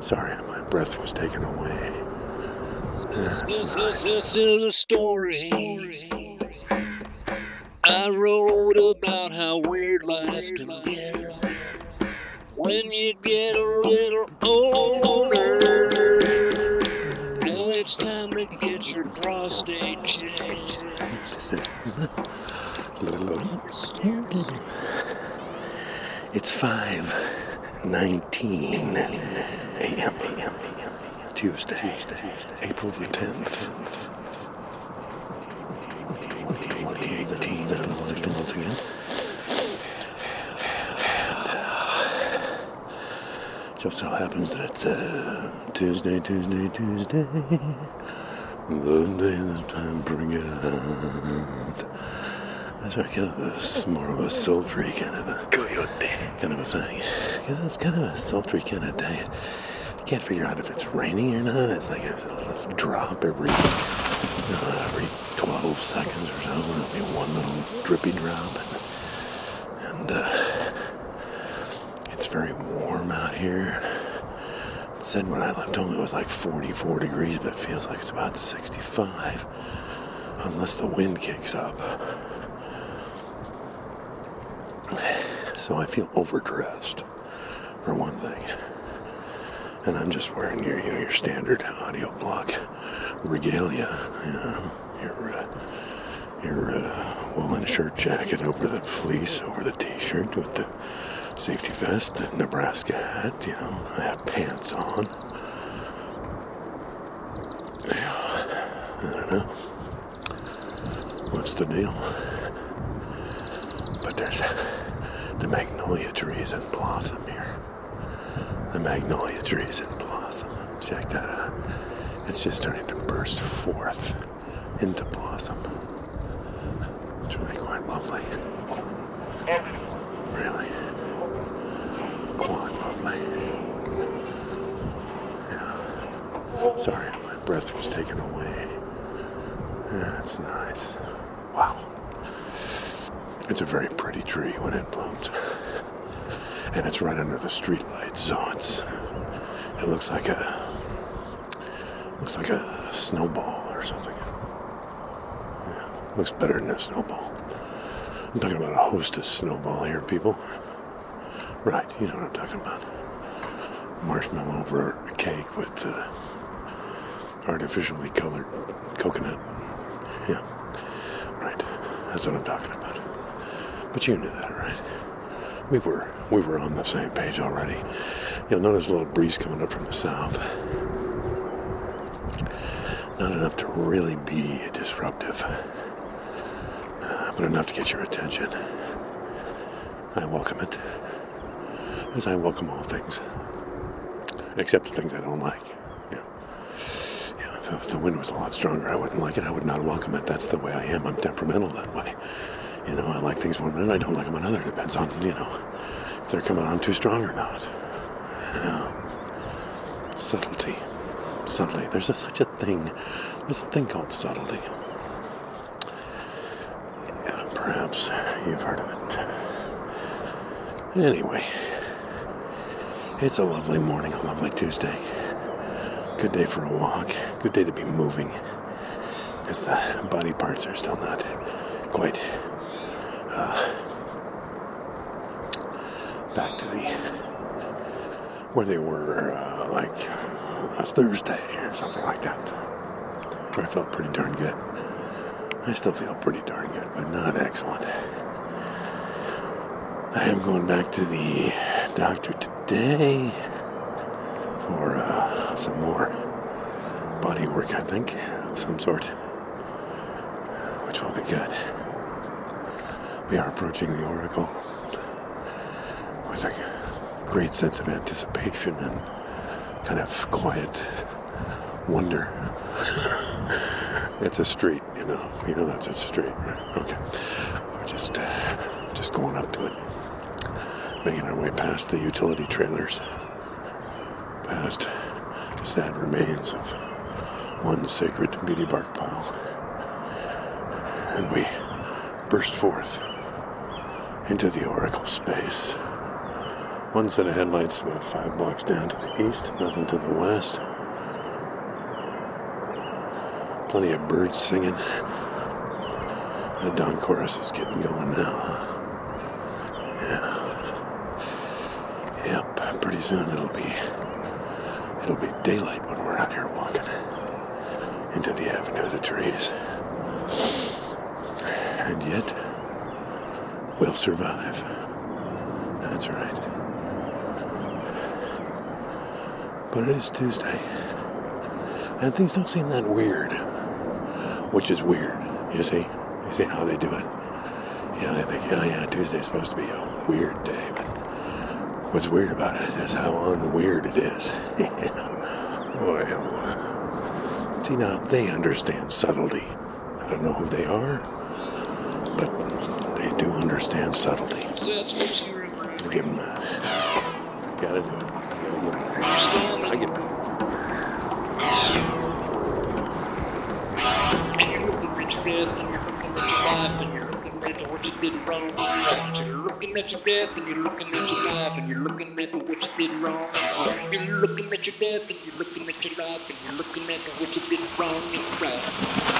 Sorry, my breath was taken away. This, nice. this, this is a story. I wrote about how weird life can get when you get a little older. Now it's time to get your prostate checked. It's 5:19 a.m. Tuesday, April the 10th. 2018. I don't know what it's once again. Just so happens that it's uh, Tuesday, Tuesday, Tuesday. The day that time forgot. That's right, kind of a, it's more of a sultry kind of a kind of a thing. Because it's kind of a sultry kind of day. I can't figure out if it's raining or not. It's like a, a drop every uh, every 12 seconds or so. There'll be one little drippy drop. And, and uh, it's very warm out here. It said when I left home it was like 44 degrees, but it feels like it's about 65. Unless the wind kicks up. So I feel overdressed, for one thing. And I'm just wearing your, you know, your standard oddyoblog regalia, you know, your, uh, your uh, woolen shirt jacket over the fleece, over the t-shirt with the safety vest, the Nebraska hat, you know, I have pants on. Yeah, I don't know. What's the deal? There's the magnolia trees in blossom here. The magnolia trees in blossom. Check that out. It's just starting to burst forth into blossom. It's really quite lovely. Really. Quite lovely. Yeah. Sorry, my breath was taken away. That's nice. Wow. It's a very pretty tree when it blooms. And it's right under the streetlights, so it's it looks like a looks like a snowball or something. Yeah, looks better than a snowball. I'm talking about a hostess snowball here, people. Right, you know what I'm talking about. Marshmallow over a cake with uh, artificially colored coconut. Yeah, right. That's what I'm talking about. But you knew that, right? We were we were on the same page already. You'll notice a little breeze coming up from the south. Not enough to really be disruptive, uh, but enough to get your attention. I welcome it, as I welcome all things, except the things I don't like. Yeah. Yeah, if- the wind was a lot stronger, I wouldn't like it. I would not welcome it. That's the way I am. I'm temperamental that way. You know, I like things one minute, I don't like them another. Depends on, you know, if they're coming on too strong or not. You know, subtlety. Subtlety. There's a, such a thing. There's a thing called subtlety. Yeah, perhaps you've heard of it. Anyway, it's a lovely morning, a lovely Tuesday. Good day for a walk. Good day to be moving. Because the body parts are still not quite uh, back to the where they were uh, like last Thursday or something like that. Where I felt pretty darn good. I still feel pretty darn good, but not excellent. I am going back to the doctor today for uh, some more body work, I think, of some sort, which will be good. We are approaching the Oracle with a great sense of anticipation and kind of quiet wonder. it's a street, you know. You know that's a street, right? Okay. We're just, uh, just going up to it, making our way past the utility trailers, past the sad remains of one sacred beauty bark pile, and we burst forth into the oracle space One set of headlights about five blocks down to the east, nothing to the west. Plenty of birds singing. The dawn chorus is getting going now. Huh? Yeah. Yep. Pretty soon it'll be it'll be daylight when we're out here walking into the avenue of the trees. And yet we'll survive. That's right. But it is Tuesday. And things don't seem that weird. Which is weird, you see? You see how they do it? You know, they think, oh yeah, Tuesday's supposed to be a weird day, but what's weird about it is how unweird it is. boy. See now, they understand subtlety. I don't know who they are, understand subtlety. That's what you remember. I'll give them that. Gotta do it. I get And you're looking at your death and you're looking at your life and you're looking at what you did wrong. So you're looking at your death and you're looking at your life and you're looking at what you did wrong. You're looking at your death and you're looking at your life and you're looking at what you did wrong. Right.